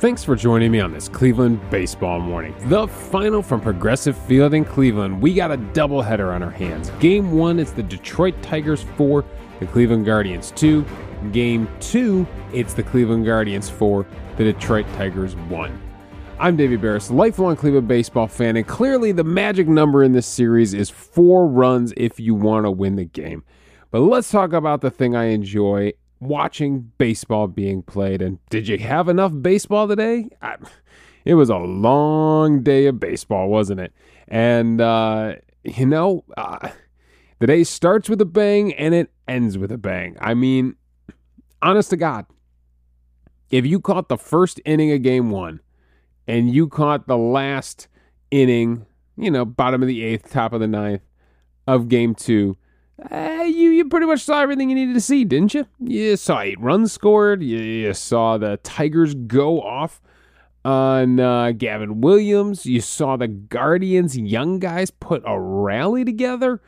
Thanks for joining me on this Cleveland baseball morning. The final from Progressive Field in Cleveland. We got a doubleheader on our hands. Game one is the Detroit Tigers 4, the Cleveland Guardians 2. Game two, it's the Cleveland Guardians 4, the Detroit Tigers 1. I'm David Berris, lifelong Cleveland baseball fan, and clearly the magic number in this series is four runs if you want to win the game. But let's talk about the thing I enjoy watching baseball being played. And did you have enough baseball today? I, it was a long day of baseball, wasn't it? And, uh, you know, uh, the day starts with a bang and it ends with a bang. I mean, honest to God, if you caught the first inning of game one and you caught the last inning, you know, bottom of the eighth, top of the ninth of game two, uh, you you pretty much saw everything you needed to see, didn't you? You saw eight runs scored. You, you saw the Tigers go off on uh, Gavin Williams. You saw the Guardians young guys put a rally together,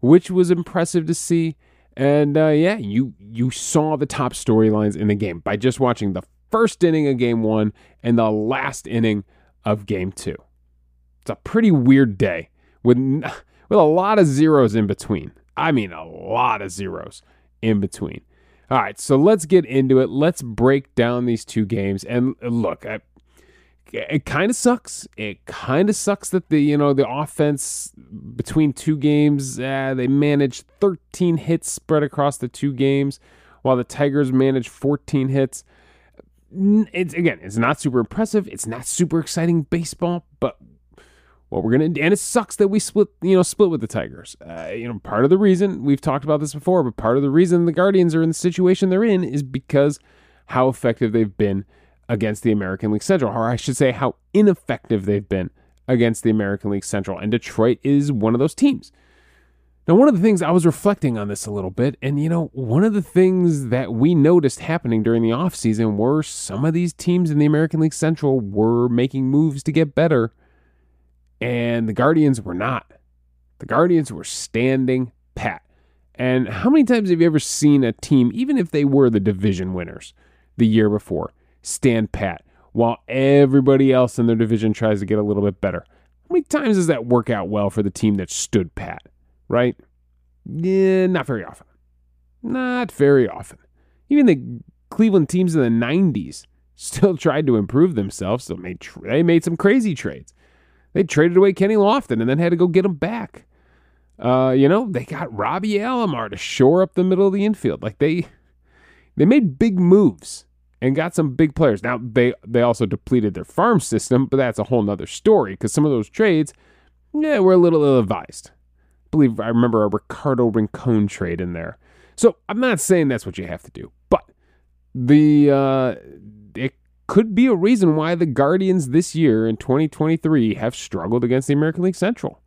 which was impressive to see. And uh, yeah, you you saw the top storylines in the game by just watching the first inning of Game One and the last inning of Game Two. It's a pretty weird day with with a lot of zeros in between. I mean, a lot of zeros in between. All right, so let's get into it. Let's break down these two games. And look, I, it kind of sucks. It kind of sucks that the you know the offense between two games uh, they managed 13 hits spread across the two games, while the Tigers managed 14 hits. It's again, it's not super impressive. It's not super exciting baseball, but what we're gonna and it sucks that we split you know split with the tigers. Uh, you know part of the reason we've talked about this before but part of the reason the guardians are in the situation they're in is because how effective they've been against the american league central or i should say how ineffective they've been against the american league central. And detroit is one of those teams. Now one of the things i was reflecting on this a little bit and you know one of the things that we noticed happening during the offseason were some of these teams in the american league central were making moves to get better and the Guardians were not. The Guardians were standing pat. And how many times have you ever seen a team, even if they were the division winners the year before, stand pat while everybody else in their division tries to get a little bit better? How many times does that work out well for the team that stood pat, right? Yeah, not very often. Not very often. Even the Cleveland teams in the 90s still tried to improve themselves, so made they made some crazy trades. They traded away Kenny Lofton and then had to go get him back. Uh, you know, they got Robbie Alomar to shore up the middle of the infield. Like they they made big moves and got some big players. Now they they also depleted their farm system, but that's a whole nother story because some of those trades, yeah, were a little ill-advised. I believe I remember a Ricardo Rincon trade in there. So I'm not saying that's what you have to do, but the uh, could be a reason why the Guardians this year in 2023 have struggled against the American League Central.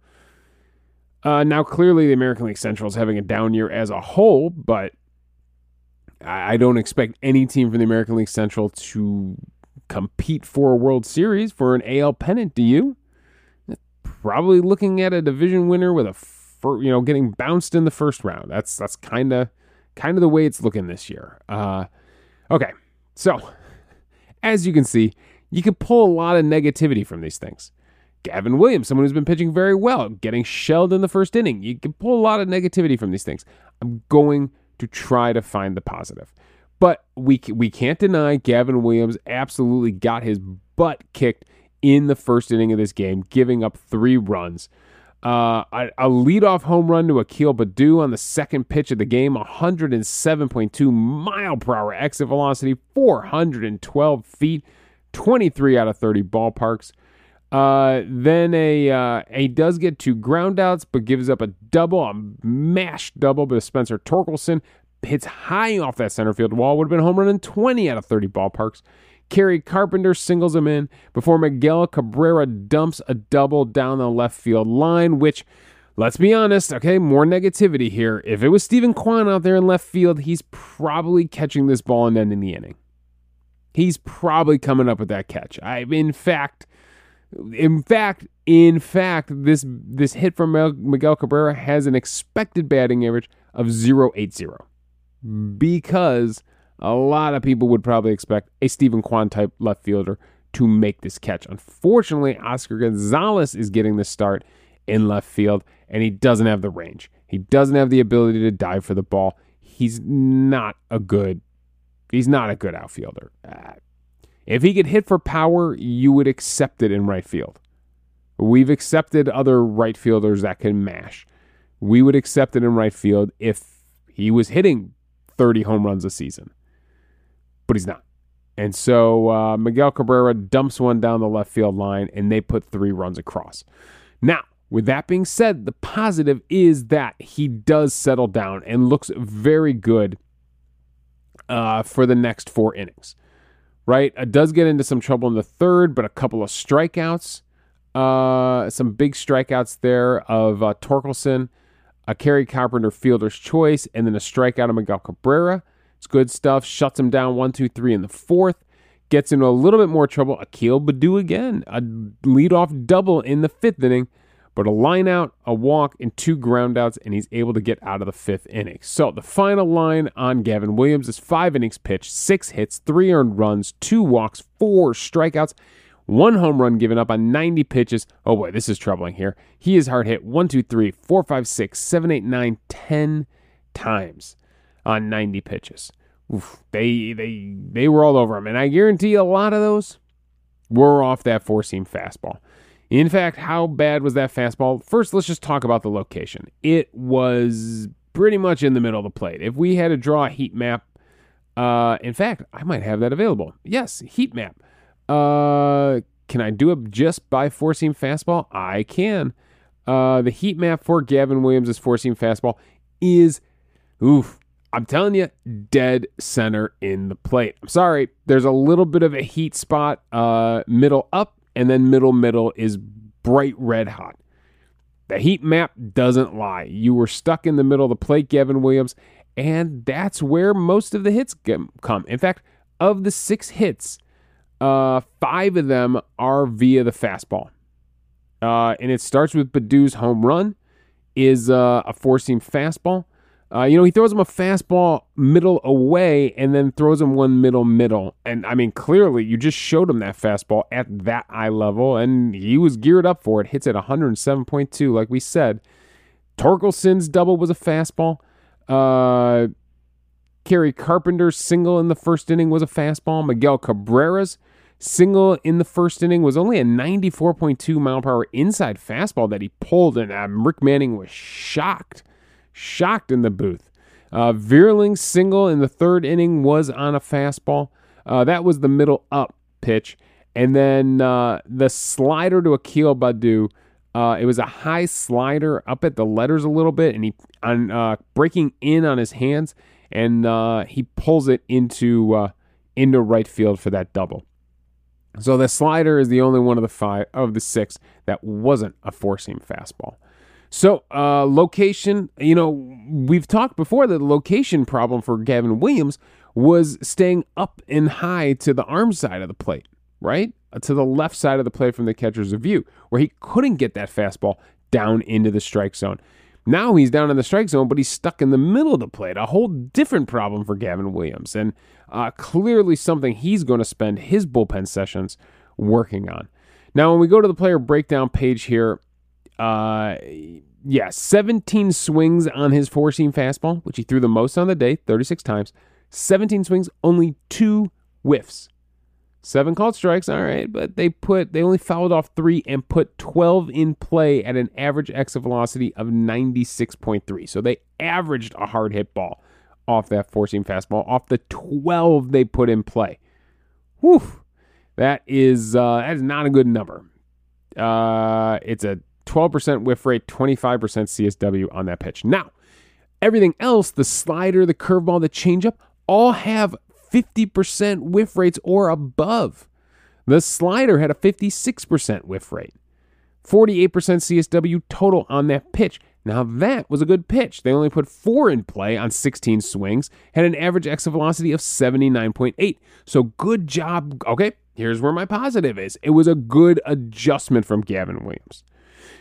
Uh, now, clearly, the American League Central is having a down year as a whole, but I don't expect any team from the American League Central to compete for a World Series for an AL pennant. Do you? Probably looking at a division winner with a, fir- you know, getting bounced in the first round. That's that's kind of kind of the way it's looking this year. Uh, okay, so as you can see, you can pull a lot of negativity from these things. Gavin Williams, someone who's been pitching very well, getting shelled in the first inning. You can pull a lot of negativity from these things. I'm going to try to find the positive. But we we can't deny Gavin Williams absolutely got his butt kicked in the first inning of this game, giving up three runs. Uh, a, leadoff home run to Akil Baddoo on the second pitch of the game, 107.2 mile per hour exit velocity, 412 feet, 23 out of 30 ballparks. Uh, then a uh, he does get two groundouts, but gives up a double, a mashed double, but Spencer Torkelson hits high off that center field wall. Would have been home run in 20 out of 30 ballparks. Kerry Carpenter singles him in before Miguel Cabrera dumps a double down the left field line, which, let's be honest, okay, more negativity here. If it was Steven Kwan out there in left field, he's probably catching this ball and ending the inning. He's probably coming up with that catch. I, in fact, in fact, in fact, this this hit from Miguel Cabrera has an expected batting average of 0.80 because a lot of people would probably expect a Steven Kwan type left fielder to make this catch. Unfortunately, Oscar Gonzalez is getting the start in left field, and he doesn't have the range. He doesn't have the ability to dive for the ball. He's not a good. He's not a good outfielder. Uh, if he could hit for power, you would accept it in right field. We've accepted other right fielders that can mash. We would accept it in right field if he was hitting 30 home runs a season. But he's not. And so uh, Miguel Cabrera dumps one down the left field line, and they put three runs across. Now, with that being said, the positive is that he does settle down and looks very good uh, for the next four innings. Right? It does get into some trouble in the third, but a couple of strikeouts, uh, some big strikeouts there of uh, Torkelson, a Kerry Carpenter fielder's choice, and then a strikeout of Miguel Cabrera. It's good stuff. Shuts him down one, two, three in the fourth. Gets into a little bit more trouble. Akil Baddoo again. A leadoff double in the fifth inning, but a line out, a walk, and two groundouts, and he's able to get out of the fifth inning. So the final line on Gavin Williams is five innings pitched, six hits, three earned runs, two walks, four strikeouts, one home run given up on 90 pitches. Oh boy, this is troubling here. He is hard hit one, two, three, four, five, six, seven, eight, nine, ten times on 90 pitches. Oof, they they they were all over him, and I guarantee a lot of those were off that four seam fastball. In fact, how bad was that fastball? First, let's just talk about the location. It was pretty much in the middle of the plate. If we had to draw a heat map, uh, in fact, I might have that available. Yes, heat map. Uh, can I do it just by four seam fastball? I can. Uh, the heat map for Gavin Williams' four seam fastball is, oof, I'm telling you, dead center in the plate. I'm sorry, there's a little bit of a heat spot, uh, middle up, and then middle middle is bright red hot. The heat map doesn't lie. You were stuck in the middle of the plate, Gavin Williams, and that's where most of the hits come. In fact, of the six hits, uh, five of them are via the fastball. Uh, and it starts with Baddoo's home run, is uh, a four seam fastball. Uh, you know, he throws him a fastball middle away and then throws him one middle middle. And I mean, clearly, you just showed him that fastball at that eye level, and he was geared up for it. Hits at 107.2, like we said. Torkelson's double was a fastball. Uh, Kerry Carpenter's single in the first inning was a fastball. Miguel Cabrera's single in the first inning was only a 94.2 mile per hour inside fastball that he pulled, and uh, Rick Manning was shocked shocked in the booth. Uh, Vierling's single in the third inning was on a fastball. Uh, that was the middle up pitch. And then uh, the slider to Akil Baddoo, uh, it was a high slider up at the letters a little bit, and he on uh, breaking in on his hands, and uh, he pulls it into uh, into right field for that double. So the slider is the only one of the five of the six that wasn't a four seam fastball. So, uh, location, you know, we've talked before that the location problem for Gavin Williams was staying up and high to the arm side of the plate, right? Uh, to the left side of the plate from the catcher's view, where he couldn't get that fastball down into the strike zone. Now he's down in the strike zone, but he's stuck in the middle of the plate. A whole different problem for Gavin Williams, and uh, clearly something he's going to spend his bullpen sessions working on. Now, when we go to the player breakdown page here, uh, yeah, 17 swings on his four seam fastball, which he threw the most on the day, 36 times. 17 swings, only two whiffs. Seven called strikes, all right, but they put they only fouled off three and put 12 in play at an average exit velocity of 96.3. So they averaged a hard hit ball off that four seam fastball off the 12 they put in play. Whew. That is uh, that is not a good number. Uh, it's a 12% whiff rate, 25% CSW on that pitch. Now, everything else, the slider, the curveball, the changeup, all have 50% whiff rates or above. The slider had a 56% whiff rate, 48% CSW total on that pitch. Now, that was a good pitch. They only put four in play on 16 swings, had an average exit velocity of 79.8. So, good job. Okay, here's where my positive is it was a good adjustment from Gavin Williams.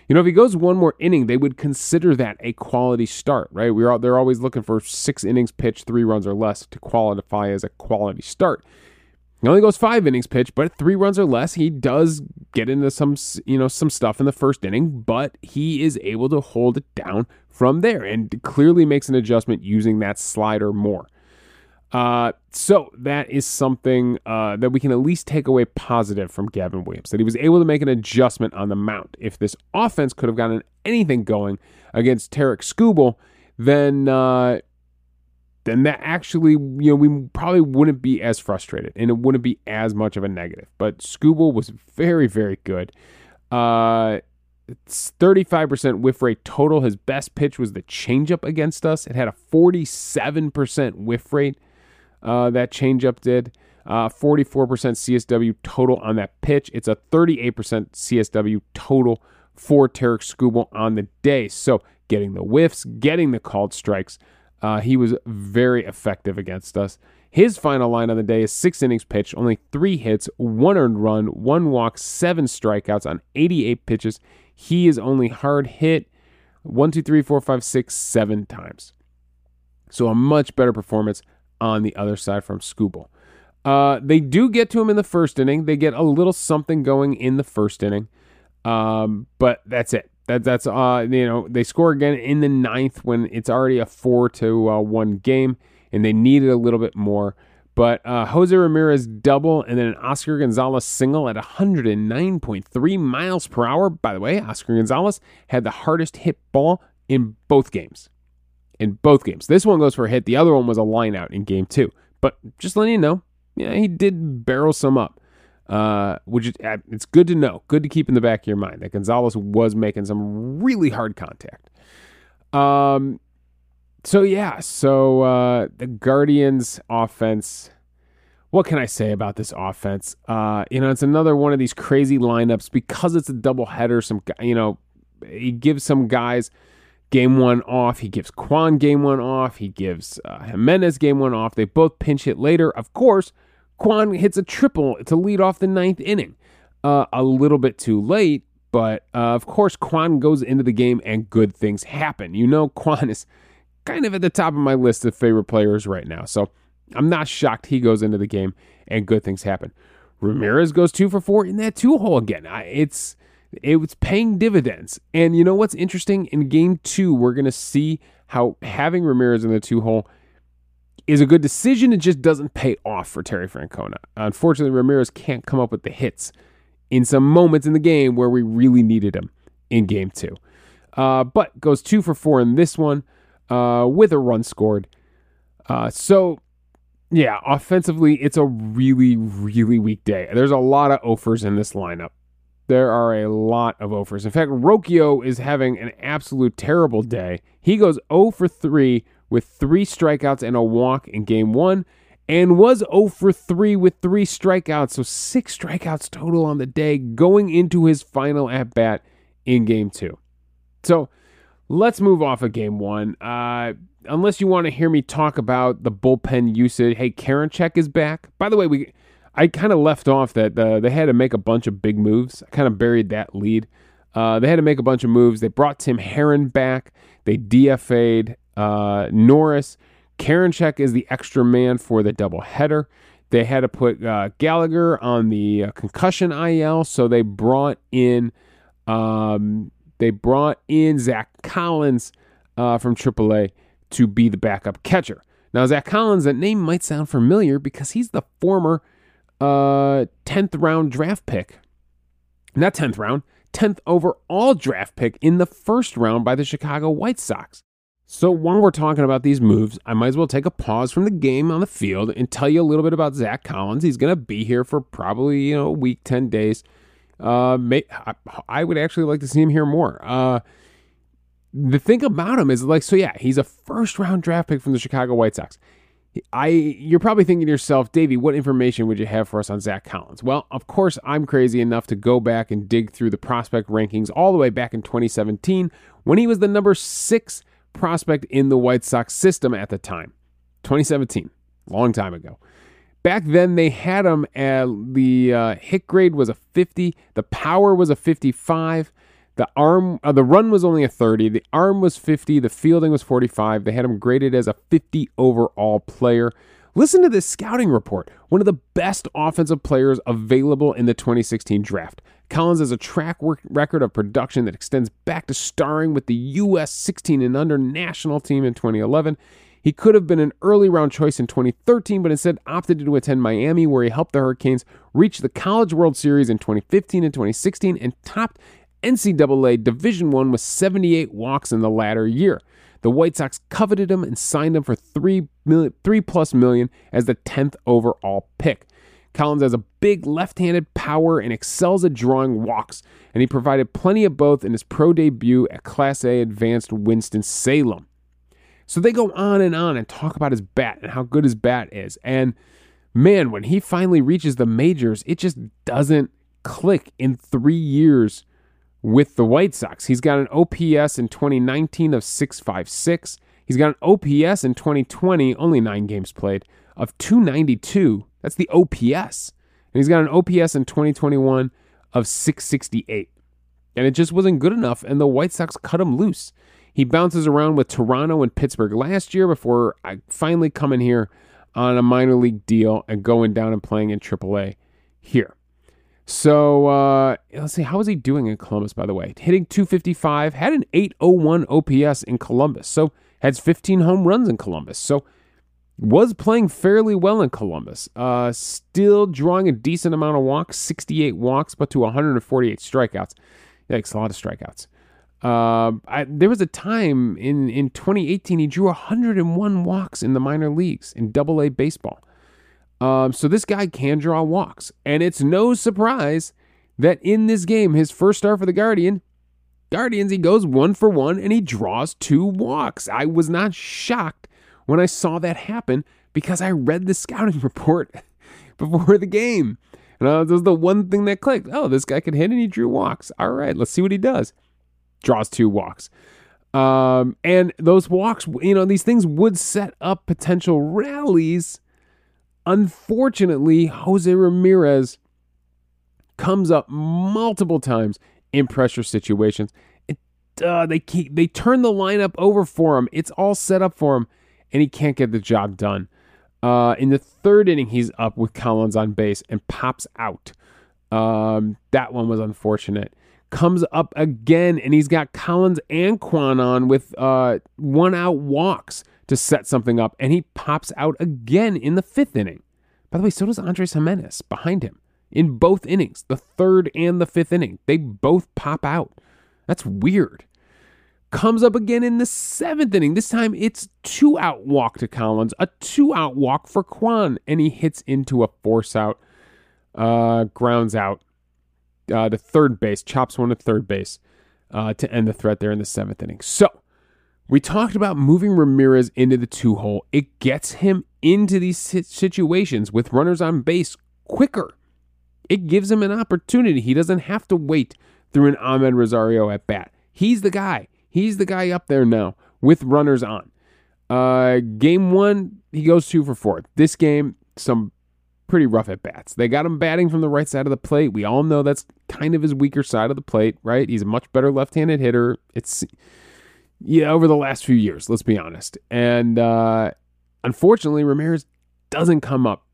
You know, if he goes one more inning, they would consider that a quality start, right? We're they're always looking for six innings pitched, three runs or less to qualify as a quality start. He only goes five innings pitched, but three runs or less, he does get into some you know some stuff in the first inning, but he is able to hold it down from there and clearly makes an adjustment using that slider more. Uh, so that is something uh, that we can at least take away positive from Gavin Williams that he was able to make an adjustment on the mount. If this offense could have gotten anything going against Tarik Skubal, then uh, then that actually, you know, we probably wouldn't be as frustrated and it wouldn't be as much of a negative. But Skubal was very, very good. Uh, it's 35% whiff rate total. His best pitch was the changeup against us. It had a 47% whiff rate. Uh, that changeup did. Uh, 44% CSW total on that pitch. It's a 38% CSW total for Tarik Skubal on the day. So getting the whiffs, getting the called strikes. Uh, he was very effective against us. His final line on the day is six innings pitched, only three hits, one earned run, one walk, seven strikeouts on 88 pitches. He is only hard hit one, two, three, four, five, six, seven times. So a much better performance on the other side from Skubal. Uh, they do get to him in the first inning. They get a little something going in the first inning, um, but that's it. That that's uh you know they score again in the ninth when it's already a four to uh, one game and they needed a little bit more. But uh, Jose Ramirez double and then an Oscar Gonzalez single at 109.3 miles per hour. By the way, Oscar Gonzalez had the hardest hit ball in both games. In both games. This one goes for a hit. The other one was a line out in game two. But just letting you know, yeah, he did barrel some up uh, which is, uh, it's good to know, good to keep in the back of your mind that Gonzalez was making some really hard contact. Um, so yeah, so uh, the Guardians offense. What can I say about this offense? Uh, you know, it's another one of these crazy lineups because it's a doubleheader. Some, you know, he gives some guys game one off. He gives Kwan game one off. He gives uh, Gimenez game one off. They both pinch hit later. Of course, Kwan hits a triple to lead off the ninth inning. Uh, a little bit too late, but uh, of course, Kwan goes into the game and good things happen. You know, Kwan is kind of at the top of my list of favorite players right now. So I'm not shocked he goes into the game and good things happen. Ramirez goes two for four in that two hole again. It's it's paying dividends. And you know what's interesting? In game two, we're gonna see how having Ramirez in the two hole is a good decision. It just doesn't pay off for Terry Francona. Unfortunately, Ramirez can't come up with the hits in some moments in the game where we really needed him in game two. Uh, but goes two for four in this one uh, with a run scored. Uh, so, yeah, offensively, it's a really, really weak day. There's a lot of offers in this lineup. There are a lot of offers. In fact, Rocchio is having an absolute terrible day. He goes 0 for 3 with three strikeouts and a walk in game one and was 0 for 3 with three strikeouts. So six strikeouts total on the day going into his final at bat in game two. So let's move off of game one. Uh, unless you want to hear me talk about the bullpen usage, hey, Karinchak is back. By the way, we I kind of left off that uh, they had to make a bunch of big moves. I kind of buried that lead. Uh, they had to make a bunch of moves. They brought Tim Herrin back. They DFA'd uh, Norris. Karinchak is the extra man for the doubleheader. They had to put uh, Gallagher on the uh, concussion IL, so they brought in um, they brought in Zach Collins uh, from AAA to be the backup catcher. Now, Zach Collins, that name might sound familiar because he's the former uh, 10th round draft pick. Not 10th round, 10th overall draft pick in the first round by the Chicago White Sox. So while we're talking about these moves, I might as well take a pause from the game on the field and tell you a little bit about Zach Collins. He's going to be here for probably you know a week, ten days. Uh, may, I would actually like to see him here more. Uh, the thing about him is like, so yeah, he's a first round draft pick from the Chicago White Sox. I you're probably thinking to yourself, Davey, what information would you have for us on Zach Collins? Well, of course, I'm crazy enough to go back and dig through the prospect rankings all the way back in 2017 when he was the number six prospect in the White Sox system at the time. 2017, long time ago. Back then, they had him at the uh, hit grade was a 50, the power was a 55, The arm, uh, the run was only a 30. The arm was 50. The fielding was 45. They had him graded as a 50 overall player. Listen to this scouting report. One of the best offensive players available in the 2016 draft. Collins has a track record of production that extends back to starring with the U.S. 16 and under national team in 2011. He could have been an early round choice in 2013, but instead opted to attend Miami, where he helped the Hurricanes reach the College World Series in 2015 and 2016 and topped NCAA Division One with 78 walks in the latter year. The White Sox coveted him and signed him for three, million, three plus million as the 10th overall pick. Collins has a big left handed power and excels at drawing walks, and he provided plenty of both in his pro debut at Class A Advanced Winston-Salem. So they go on and on and talk about his bat and how good his bat is. And man, when he finally reaches the majors, it just doesn't click in three years with the White Sox. He's got an OPS in 2019 of 656. He's got an OPS in 2020, only nine games played, of 292. That's the OPS. And he's got an OPS in 2021 of 668. And it just wasn't good enough, and the White Sox cut him loose. He bounces around with Toronto and Pittsburgh last year before I finally coming here on a minor league deal and going down and playing in AAA here. So uh, let's see, how was he doing in Columbus, by the way? Hitting 255, had an 801 OPS in Columbus. So has 15 home runs in Columbus. So was playing fairly well in Columbus. Uh, still drawing a decent amount of walks, 68 walks, but to 148 strikeouts. Yikes, a lot of strikeouts. Uh, I, there was a time in, in 2018 he drew 101 walks in the minor leagues in Double A baseball. Um, so this guy can draw walks. And it's no surprise that in this game, his first start for the Guardian, Guardians, he goes one for one and he draws two walks. I was not shocked when I saw that happen because I read the scouting report before the game. And uh, that was the one thing that clicked. Oh, this guy can hit and he drew walks. All right, let's see what he does. Draws two walks. Um, and those walks, you know, these things would set up potential rallies Unfortunately, Jose Ramirez comes up multiple times in pressure situations. It, uh, they keep they turn the lineup over for him. It's all set up for him, and he can't get the job done. Uh, in the third inning, he's up with Collins on base and pops out. Um, that one was unfortunate. Comes up again, and he's got Collins and Kwan on with uh, one out walks to set something up, and he pops out again in the fifth inning. By the way, so does Andres Gimenez behind him in both innings, the third and the fifth inning. They both pop out. That's weird. Comes up again in the seventh inning. This time it's two out walk to Collins, a two out walk for Kwan, and he hits into a force out, uh, grounds out uh, to third base, chops one to third base uh, to end the threat there in the seventh inning. So we talked about moving Ramirez into the two hole. It gets him into these situations with runners on base quicker. It gives him an opportunity. He doesn't have to wait through an Amed Rosario at bat. He's the guy. He's the guy up there now with runners on. Uh, game one, he goes two for four. This game, some pretty rough at bats. They got him batting from the right side of the plate. We all know that's kind of his weaker side of the plate, right? He's a much better left handed hitter. It's yeah, over the last few years, let's be honest. And uh, unfortunately, Ramirez doesn't come up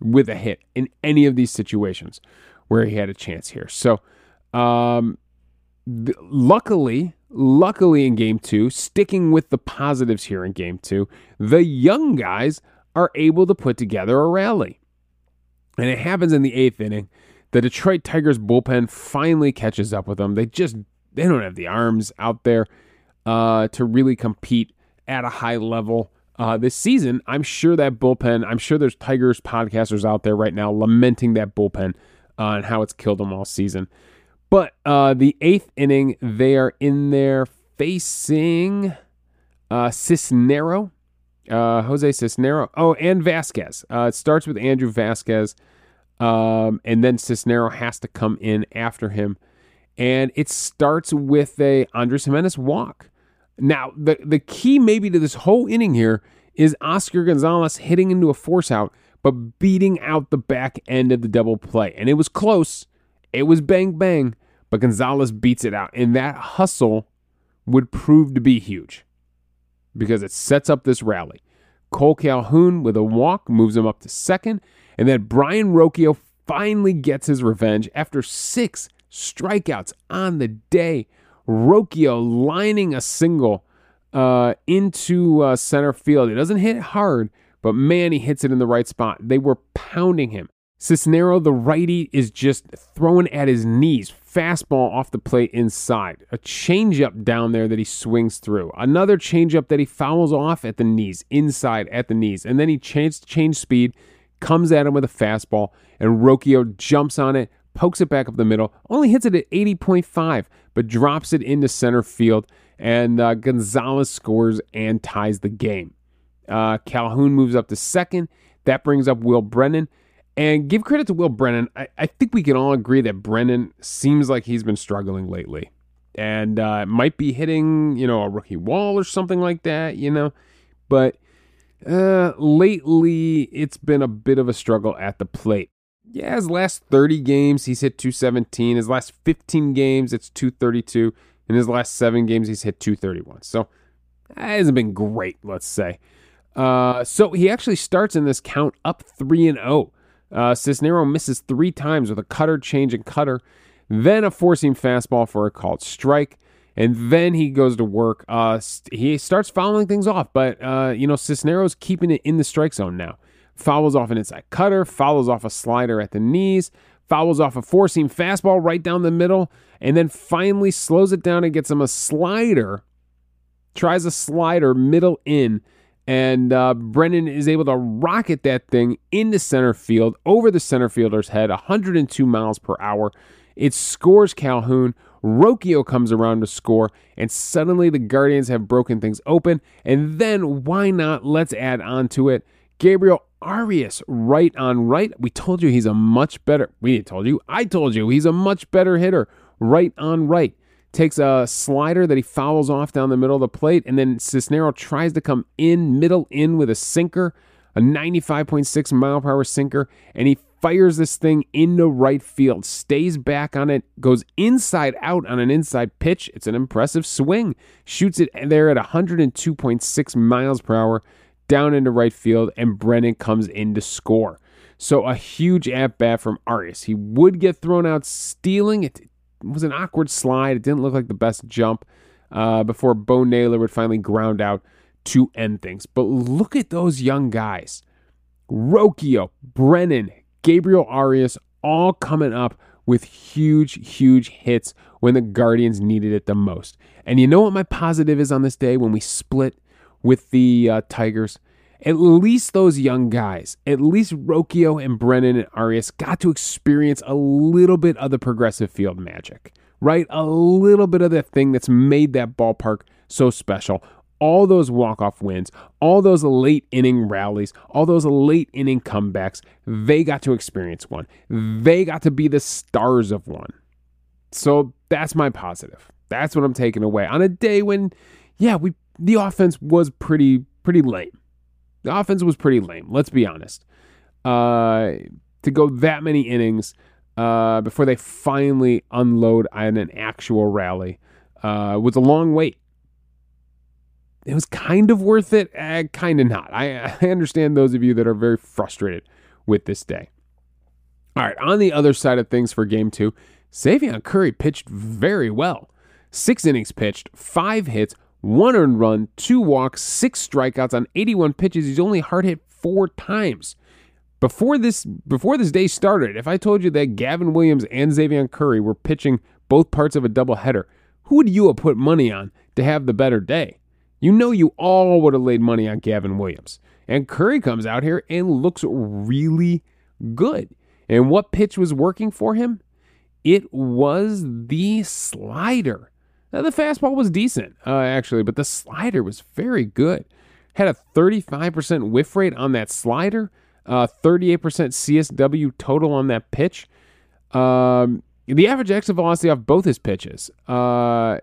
with a hit in any of these situations where he had a chance here. So, um, th- luckily, luckily in game two, sticking with the positives here in game two, the young guys are able to put together a rally. And it happens in the eighth inning. The Detroit Tigers bullpen finally catches up with them. They just they don't have the arms out there uh, to really compete at a high level uh, this season. I'm sure that bullpen, I'm sure there's Tigers podcasters out there right now lamenting that bullpen uh, and how it's killed them all season. But uh, the eighth inning, they are in there facing uh, Cisnero, uh, Jose Cisnero. Oh, and Vasquez. Uh, it starts with Andrew Vasquez, um, and then Cisnero has to come in after him. And it starts with a Andres Gimenez walk. Now, the, the key maybe to this whole inning here is Oscar Gonzalez hitting into a force out, but beating out the back end of the double play. And it was close. It was bang bang, but Gonzalez beats it out. And that hustle would prove to be huge because it sets up this rally. Cole Calhoun with a walk moves him up to second, and then Brayan Rocchio finally gets his revenge after six strikeouts on the day. Rocchio lining a single uh, into uh, center field. It doesn't hit hard, but man, he hits it in the right spot. They were pounding him. Cisnero, the righty, is just throwing at his knees. Fastball off the plate inside. A changeup down there that he swings through. Another changeup that he fouls off at the knees, inside at the knees. And then he changed change speed, comes at him with a fastball, and Rocchio jumps on it, pokes it back up the middle, only hits it at 80.5, but drops it into center field. And uh, Gonzalez scores and ties the game. Uh, Calhoun moves up to second. That brings up Will Brennan. And give credit to Will Brennan. I, I think we can all agree that Brennan seems like he's been struggling lately. And uh, might be hitting, you know, a rookie wall or something like that, you know. But uh, lately, it's been a bit of a struggle at the plate. Yeah, his last 30 games, he's hit 217. His last 15 games, it's 232. In his last seven games, he's hit 231. So that hasn't been great, let's say. Uh, so he actually starts in this count up 3 and 0. Uh, Cisnero misses three times with a cutter, change, and cutter, then a four seam fastball for a called strike. And then he goes to work. Uh, he starts fouling things off, but uh, you know Cisnero's keeping it in the strike zone now. Fouls off an inside cutter, fouls off a slider at the knees, fouls off a four seam fastball right down the middle, and then finally slows it down and gets him a slider. Tries a slider middle in and uh, Brennan is able to rocket that thing into center field over the center fielder's head, 102 miles per hour. It scores Calhoun. Rocchio comes around to score, and suddenly the Guardians have broken things open. And then why not? Let's add on to it. Gabriel Arias, right on right. We told you he's a much better. We told you. I told you he's a much better hitter. Right on right takes a slider that he fouls off down the middle of the plate, and then Cisnero tries to come in, middle in with a sinker, a 95.6 mile per hour sinker, and he fires this thing into right field, stays back on it, goes inside out on an inside pitch. It's an impressive swing. Shoots it there at 102.6 miles per hour down into right field, and Brennan comes in to score. So a huge at bat from Arias. He would get thrown out stealing. It was an awkward slide. It didn't look like the best jump uh, before Bo Naylor would finally ground out to end things. But look at those young guys Rocchio, Brennan, Gabriel Arias, all coming up with huge, huge hits when the Guardians needed it the most. And you know what my positive is on this day when we split with the uh, Tigers? at least those young guys, at least Rocchio and Brennan and Arias got to experience a little bit of the progressive field magic, right? A little bit of the thing that's made that ballpark so special. All those walk-off wins, all those late inning rallies, all those late inning comebacks, they got to experience one. They got to be the stars of one. So that's my positive. That's what I'm taking away on a day when, yeah, we the offense was pretty pretty lame the offense was pretty lame. Let's be honest. Uh, to go that many innings uh, before they finally unload on an actual rally uh, was a long wait. It was kind of worth it, uh, kind of not. I, I understand those of you that are very frustrated with this day. All right, on the other side of things for game two, Xzavion Curry pitched very well. Six innings pitched, five hits, one earned run, two walks, six strikeouts on 81 pitches. He's only hard hit four times. Before this before this day started, if I told you that Gavin Williams and Xzavion Curry were pitching both parts of a doubleheader, who would you have put money on to have the better day? You know you all would have laid money on Gavin Williams. And Curry comes out here and looks really good. And what pitch was working for him? It was the slider. Now, the fastball was decent, uh, actually, but the slider was very good. Had a 35% whiff rate on that slider, uh, 38% CSW total on that pitch. Um, the average exit velocity off both his pitches, uh,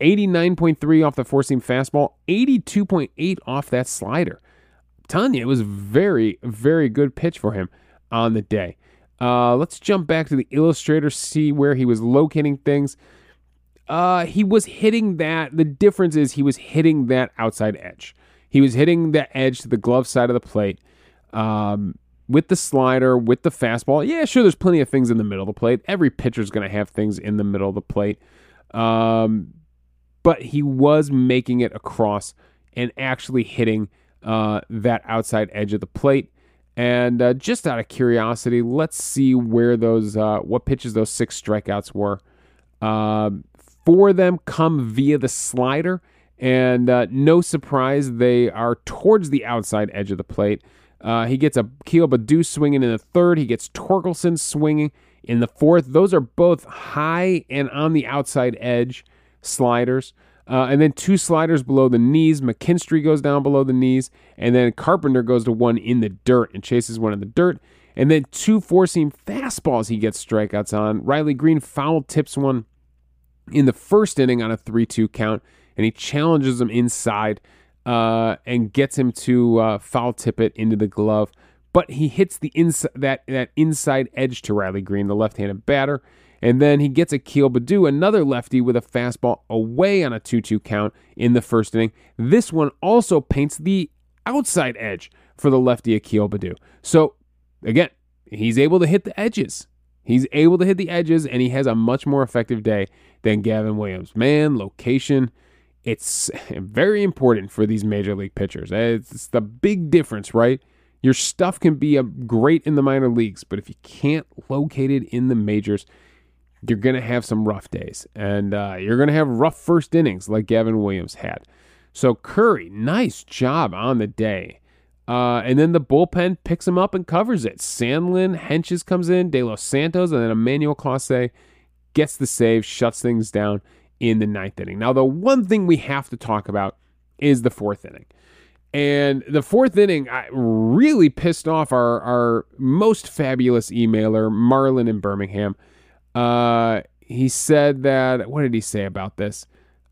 89.3 off the four seam fastball, 82.8 off that slider. Tanya, it was very, very good pitch for him on the day. Uh, let's jump back to the illustrator, see where he was locating things. Uh, he was hitting that. The difference is he was hitting that outside edge. He was hitting the edge to the glove side of the plate um, with the slider, with the fastball. Yeah, sure, there's plenty of things in the middle of the plate. Every pitcher's going to have things in the middle of the plate. Um, but he was making it across and actually hitting uh, that outside edge of the plate. And uh, just out of curiosity, let's see where those uh, what pitches those six strikeouts were. Uh, four of them come via the slider, and uh, no surprise, they are towards the outside edge of the plate. Uh, he gets a Akil Baddoo swinging in the third. He gets Torkelson swinging in the fourth. Those are both high and on the outside edge sliders. Uh, and then two sliders below the knees. McKinstry goes down below the knees. And then Carpenter goes to one in the dirt and chases one in the dirt. And then two four seam fastballs he gets strikeouts on. Riley Greene foul tips one in the first inning on a 3 2 count. And he challenges him inside uh, and gets him to uh, foul tip it into the glove. But he hits the ins- that, that inside edge to Riley Greene, the left handed batter. And then he gets Akil Baddoo, another lefty, with a fastball away on a 2 2 count in the first inning. This one also paints the outside edge for the lefty Akil Baddoo. So, again, he's able to hit the edges. He's able to hit the edges, and he has a much more effective day than Gavin Williams. Man, location, it's very important for these major league pitchers. It's the big difference, right? Your stuff can be a great in the minor leagues, but if you can't locate it in the majors, you're going to have some rough days. And uh, you're going to have rough first innings like Gavin Williams had. So, Curry, nice job on the day. Uh, and then the bullpen picks him up and covers it. Sandlin, Hentges comes in, De Los Santos, and then Emmanuel Clase gets the save, shuts things down in the ninth inning. Now, the one thing we have to talk about is the fourth inning. And the fourth inning I really pissed off our, our most fabulous emailer, Marlon in Birmingham. Uh, he said that, what did he say about this?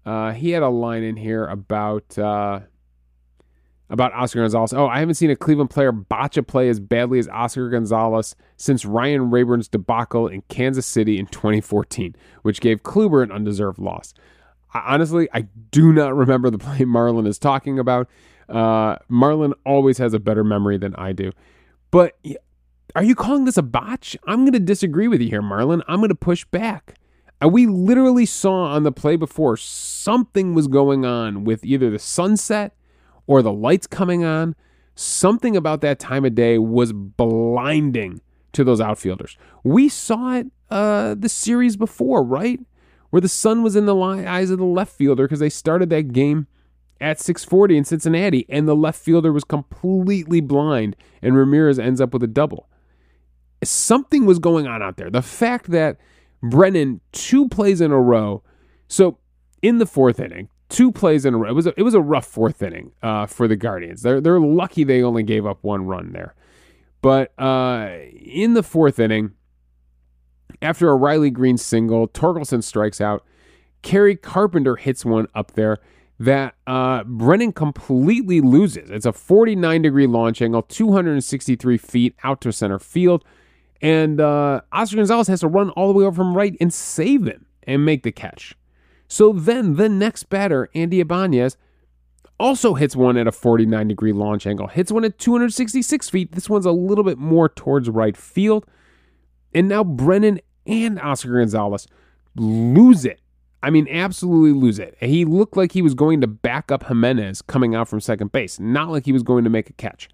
Uh, he had a line in here about uh, about Oscar Gonzalez. Oh, I haven't seen a Cleveland player botch a play as badly as Oscar Gonzalez since Ryan Raburn's debacle in Kansas City in 2014, which gave Kluber an undeserved loss. honestly, I do not remember the play Marlon is talking about. Uh, Marlon always has a better memory than I do. But are you calling this a botch? I'm going to disagree with you here, Marlon. I'm going to push back. We literally saw on the play before something was going on with either the sunset or the lights coming on. Something about that time of day was blinding to those outfielders. We saw it uh, the series before, right? Where the sun was in the eyes of the left fielder because they started that game at 640 in Cincinnati, and the left fielder was completely blind, and Ramirez ends up with a double something was going on out there. The fact that Brennan two plays in a row, so in the fourth inning, two plays in a row. It was a, it was a rough fourth inning uh, for the Guardians. They're they're lucky they only gave up one run there, but uh, in the fourth inning, after a Riley Greene single, Torkelson strikes out. Kerry Carpenter hits one up there that uh, Brennan completely loses. It's a 49 degree launch angle, 263 feet out to center field. And uh, Oscar Gonzalez has to run all the way over from right and save him and make the catch. So then the next batter, Andy Ibanez, also hits one at a 49 degree launch angle, hits one at 266 feet. This one's a little bit more towards right field. And now Brennan and Oscar Gonzalez lose it. I mean, absolutely lose it. He looked like he was going to back up Gimenez coming out from second base, not like he was going to make a catch.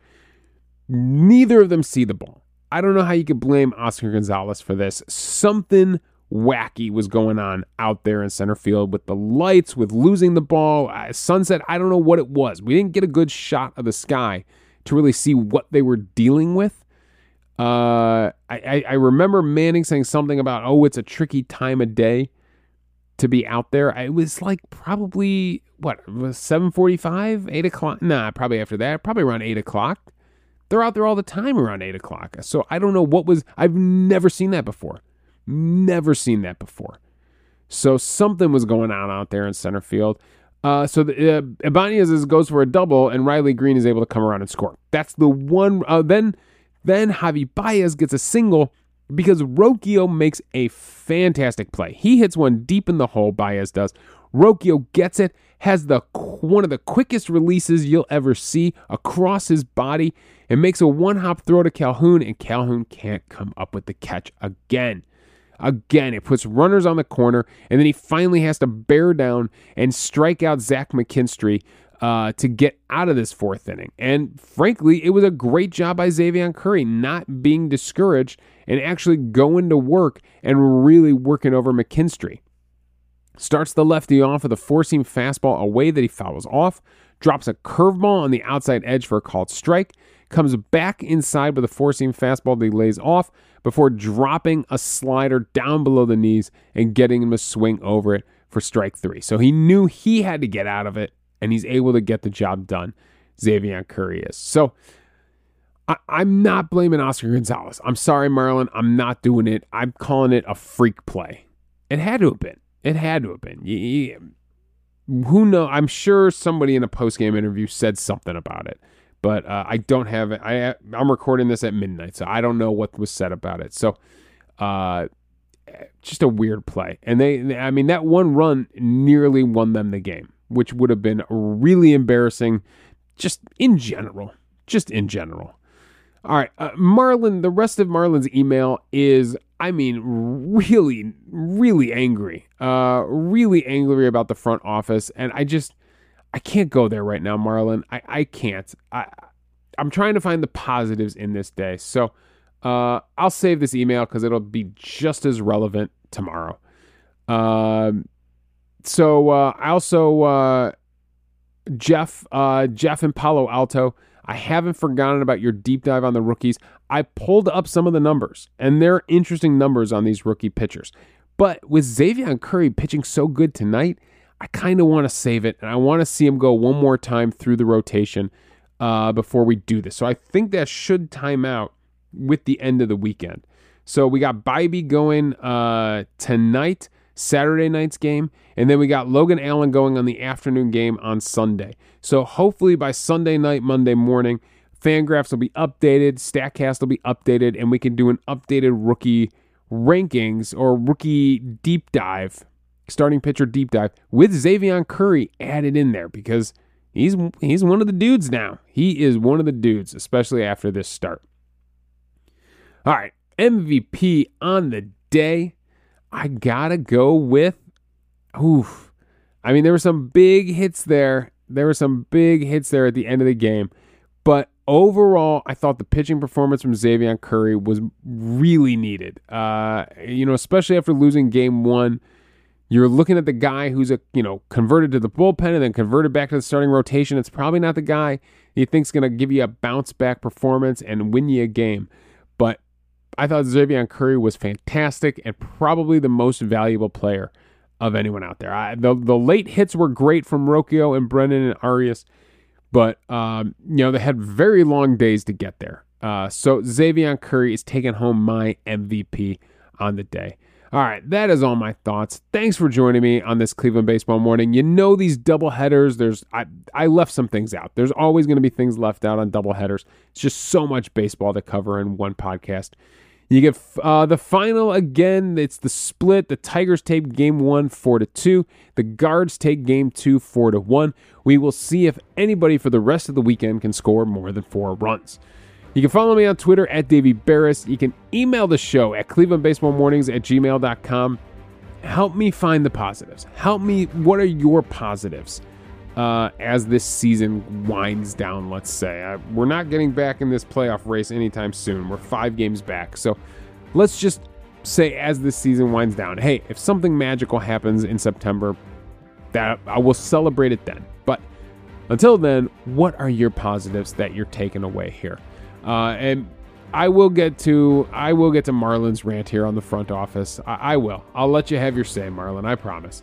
Neither of them see the ball. I don't know how you could blame Oscar Gonzalez for this. Something wacky was going on out there in center field with the lights, with losing the ball, uh, sunset. I don't know what it was. We didn't get a good shot of the sky to really see what they were dealing with. Uh, I, I remember Manning saying something about, oh, it's a tricky time of day to be out there. It was like probably what seven forty five, eight o'clock. Nah, probably after that, probably around eight o'clock. They're out there all the time around eight o'clock. So I don't know what was, I've never seen that before. Never seen that before. So something was going on out there in center field. Uh, so the, uh, Ibanez goes for a double, and Riley Greene is able to come around and score. That's the one. Uh, then, then Javi Baez gets a single because Rocchio makes a fantastic play. He hits one deep in the hole, Baez does. Rocchio gets it, has the one of the quickest releases you'll ever see across his body, and makes a one hop throw to Calhoun, and Calhoun can't come up with the catch again. Again, it puts runners on the corner, and then he finally has to bear down and strike out Zach McKinstry uh, to get out of this fourth inning. And frankly, it was a great job by Xzavion Curry not being discouraged and actually going to work and really working over McKinstry. Starts the lefty off with a four seam fastball away that he fouls off, drops a curveball on the outside edge for a called strike, comes back inside with a four seam fastball that he lays off before dropping a slider down below the knees and getting him to swing over it for strike three. So he knew he had to get out of it, and he's able to get the job done. Xzavion Curry is. So I, am not blaming Oscar Gonzalez. I'm sorry, Marlon. I'm not doing it. I'm calling it a freak play. It had to have been. It had to have been. Who know? I'm sure somebody in a post game interview said something about it, but uh, I don't have it. I I'm recording this at midnight, so I don't know what was said about it. So, uh, just a weird play. And they, I mean, that one run nearly won them the game, which would have been really embarrassing, just in general. Just in general. All right, uh, Marlon, the rest of Marlon's email is, I mean, really, really angry. Uh, really angry about the front office. And I just, I can't go there right now, Marlon. I, I can't. I, I'm trying to find the positives in this day. So uh, I'll save this email because it'll be just as relevant tomorrow. Um, so uh, I also, uh, Jeff, uh, Jeff in Palo Alto, I haven't forgotten about your deep dive on the rookies. I pulled up some of the numbers, and they're interesting numbers on these rookie pitchers. But with Xzavion Curry pitching so good tonight, I kind of want to save it, and I want to see him go one more time through the rotation uh, before we do this. So I think that should time out with the end of the weekend. So we got Bibee going uh, tonight. Saturday night's game, and then we got Logan Allen going on the afternoon game on Sunday. So hopefully by Sunday night, Monday morning, Fangraphs will be updated, Statcast will be updated, and we can do an updated rookie rankings or rookie deep dive, starting pitcher deep dive with Xzavion Curry added in there because he's he's one of the dudes now. He is one of the dudes, especially after this start. All right, MVP on the day. I gotta go with, oof. I mean, there were some big hits there. There were some big hits there at the end of the game. But overall, I thought the pitching performance from Xzavion Curry was really needed. Uh, you know, especially after losing game one, you're looking at the guy who's a you know converted to the bullpen and then converted back to the starting rotation. It's probably not the guy you think's going to give you a bounce back performance and win you a game. But I thought Xzavion Curry was fantastic and probably the most valuable player of anyone out there. I, the the late hits were great from Rocchio and Brennan and Arias, but um, you know they had very long days to get there. Uh, so Xzavion Curry is taking home my MVP on the day. All right, that is all my thoughts. Thanks for joining me on this Cleveland baseball morning. You know these double headers. There's I I left some things out. There's always going to be things left out on double headers. It's just so much baseball to cover in one podcast. You get uh, the final again. It's the split. The Tigers take game one four to two. The Guards take game two four to one. We will see if anybody for the rest of the weekend can score more than four runs. You can follow me on Twitter at Davey Berris. You can email the show at clevelandbaseballmornings at gmail.com. Help me find the positives. Help me. What are your positives? uh, as this season winds down, let's say. Uh, we're not getting back in this playoff race anytime soon. We're five games back. So let's just say as this season winds down, hey, if something magical happens in September, that I will celebrate it then. But until then, what are your positives that you're taking away here? Uh, and I will get to I will get to Marlon's rant here on the front office. I, I will. I'll let you have your say, Marlon. I promise.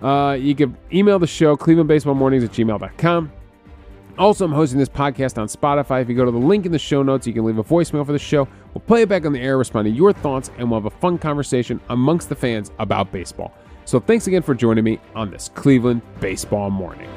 Uh, you can email the show, clevelandbaseballmornings at gmail.com. Also, I'm hosting this podcast on Spotify. If you go to the link in the show notes, you can leave a voicemail for the show. We'll play it back on the air, respond to your thoughts, and we'll have a fun conversation amongst the fans about baseball. So, thanks again for joining me on this Cleveland Baseball Morning.